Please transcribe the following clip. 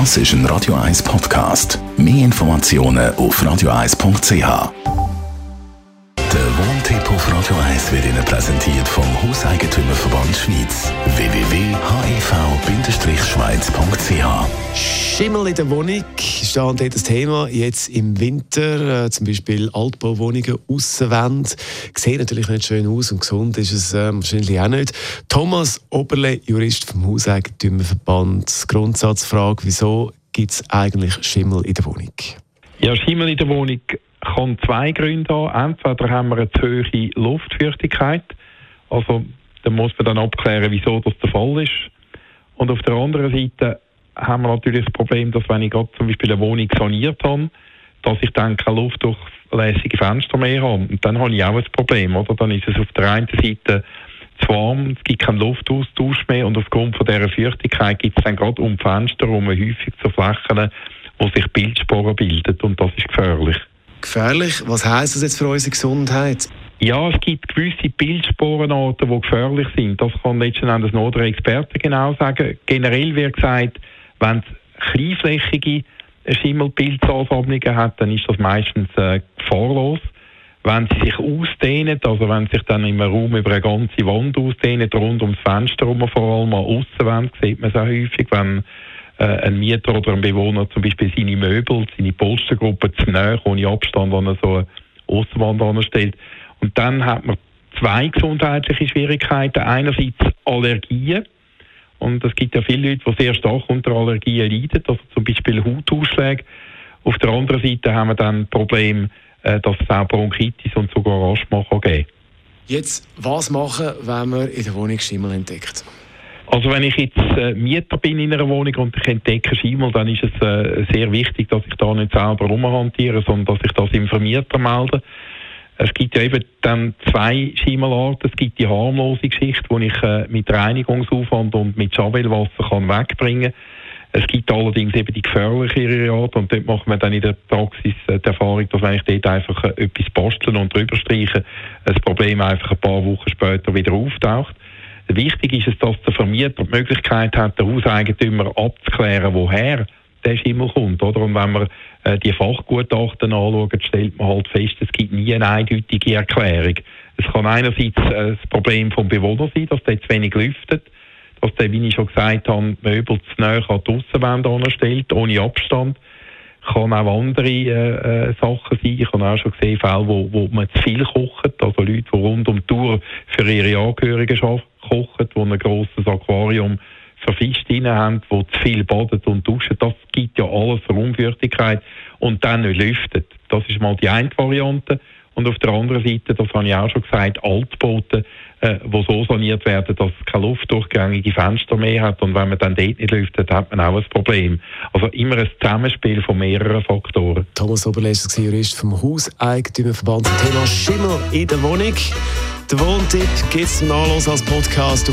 Das ist ein Radio 1 Podcast. Mehr Informationen auf radio1.ch. Der Wohntipp auf Radio 1 wird Ihnen präsentiert vom Hauseigentümerverband Schweiz. www.hev-schweiz.ch Schimmel in der Wohnung ist da das Thema. Jetzt im Winter, äh, zum Beispiel Altbauwohnungen, Aussenwände, sehen natürlich nicht schön aus und gesund ist es äh, wahrscheinlich auch nicht. Thomas Oberle, Jurist vom Hauseigentümerverband. Grundsatzfrage, wieso gibt es eigentlich Schimmel in der Wohnung? Ja, Schimmel in der Wohnung kann zwei Gründe haben. Entweder haben wir eine zu hohe Luftfeuchtigkeit, also da muss man dann abklären, wieso das der Fall ist. Und auf der anderen Seite haben wir natürlich das Problem, dass wenn ich gerade zum Beispiel eine Wohnung saniert habe, dass ich dann keine luftdurchlässige Fenster mehr habe. Und dann habe ich auch ein Problem, oder? Dann ist es auf der einen Seite zu warm, es gibt keinen Luftaustausch mehr und aufgrund von dieser Feuchtigkeit gibt es dann gerade um Fenster herum häufig zu Flächen, wo sich Bildsporen bilden und das ist gefährlich. Gefährlich? Was heisst das jetzt für unsere Gesundheit? Ja, es gibt gewisse Bildsporenarten, die gefährlich sind. Das kann letzten Endes nur der Experte genau sagen. Generell wird gesagt, wenn es kleinflächige Schimmelpilzansammlungen hat, dann ist das meistens äh, gefahrlos. Wenn sie sich ausdehnen, also wenn sich dann im Raum über eine ganze Wand ausdehnen, rund ums Fenster herum, vor allem an Aussenwand, sieht man es auch häufig, wenn äh, ein Mieter oder ein Bewohner zum Beispiel seine Möbel, seine Polstergruppe zu nahe, ohne Abstand an so eine Aussenwand anstellt. Und dann hat man zwei gesundheitliche Schwierigkeiten. Einerseits Allergien. Und es gibt ja viele Leute, die sehr stark unter Allergien leiden, also zum Beispiel Hautausschläge. Auf der anderen Seite haben wir dann Problem, äh, dass es auch Bronchitis und sogar Asthma kann geben Jetzt, was machen, wenn man in der Wohnung Schimmel entdeckt? Also wenn ich jetzt äh, Mieter bin in einer Wohnung und ich entdecke Schimmel, dann ist es äh, sehr wichtig, dass ich da nicht selber rumhantiere, sondern dass ich das im Vermieter melde. Es gibt ja eben dann zwei Schimmelarten. Es gibt die harmlose Geschichte, die ich äh, mit Reinigungsaufwand und mit Schabelwasser kann wegbringen kann. Es gibt allerdings eben die gefährlichere Art und dort macht man dann in der Praxis äh, die Erfahrung, dass wenn ich dort einfach äh, etwas basteln und drüber streiche, das Problem einfach ein paar Wochen später wieder auftaucht. Wichtig ist es, dass der Vermieter die Möglichkeit hat, den Hauseigentümer abzuklären, woher der Schimmel kommt. Oder? Und wenn man äh, die Fachgutachten anschaut, stellt man halt fest, es gibt nie eine eindeutige Erklärung. Es kann einerseits äh, das Problem vom Bewohner sein, dass der zu wenig lüftet, dass der, wie ich schon gesagt habe, Möbel zu nahe an die Aussenwände anstellt, ohne Abstand. Kann auch andere äh, äh, Sachen sein. Ich habe auch schon gesehen, Fälle, wo, wo man zu viel kocht, also Leute, die rund um die Tour für ihre Angehörigen kochen, die ein grosses Aquarium für Fische drin haben, die zu viel baden und duschen. Das gibt ja alles Raumfeuchtigkeit und dann nicht lüftet. Das ist mal die eine Variante. Und auf der anderen Seite, das habe ich auch schon gesagt, Altbauten, äh, wo so saniert werden, dass es keine luftdurchgängige Fenster mehr hat. Und wenn man dann dort nicht lüftet, hat man auch ein Problem. Also immer ein Zusammenspiel von mehreren Faktoren. Thomas Oberleser, Jurist vom Hauseigentümerverband zum Thema Schimmel in der Wohnung. Der Wohntipp gibt es zum Nachlass als Podcast.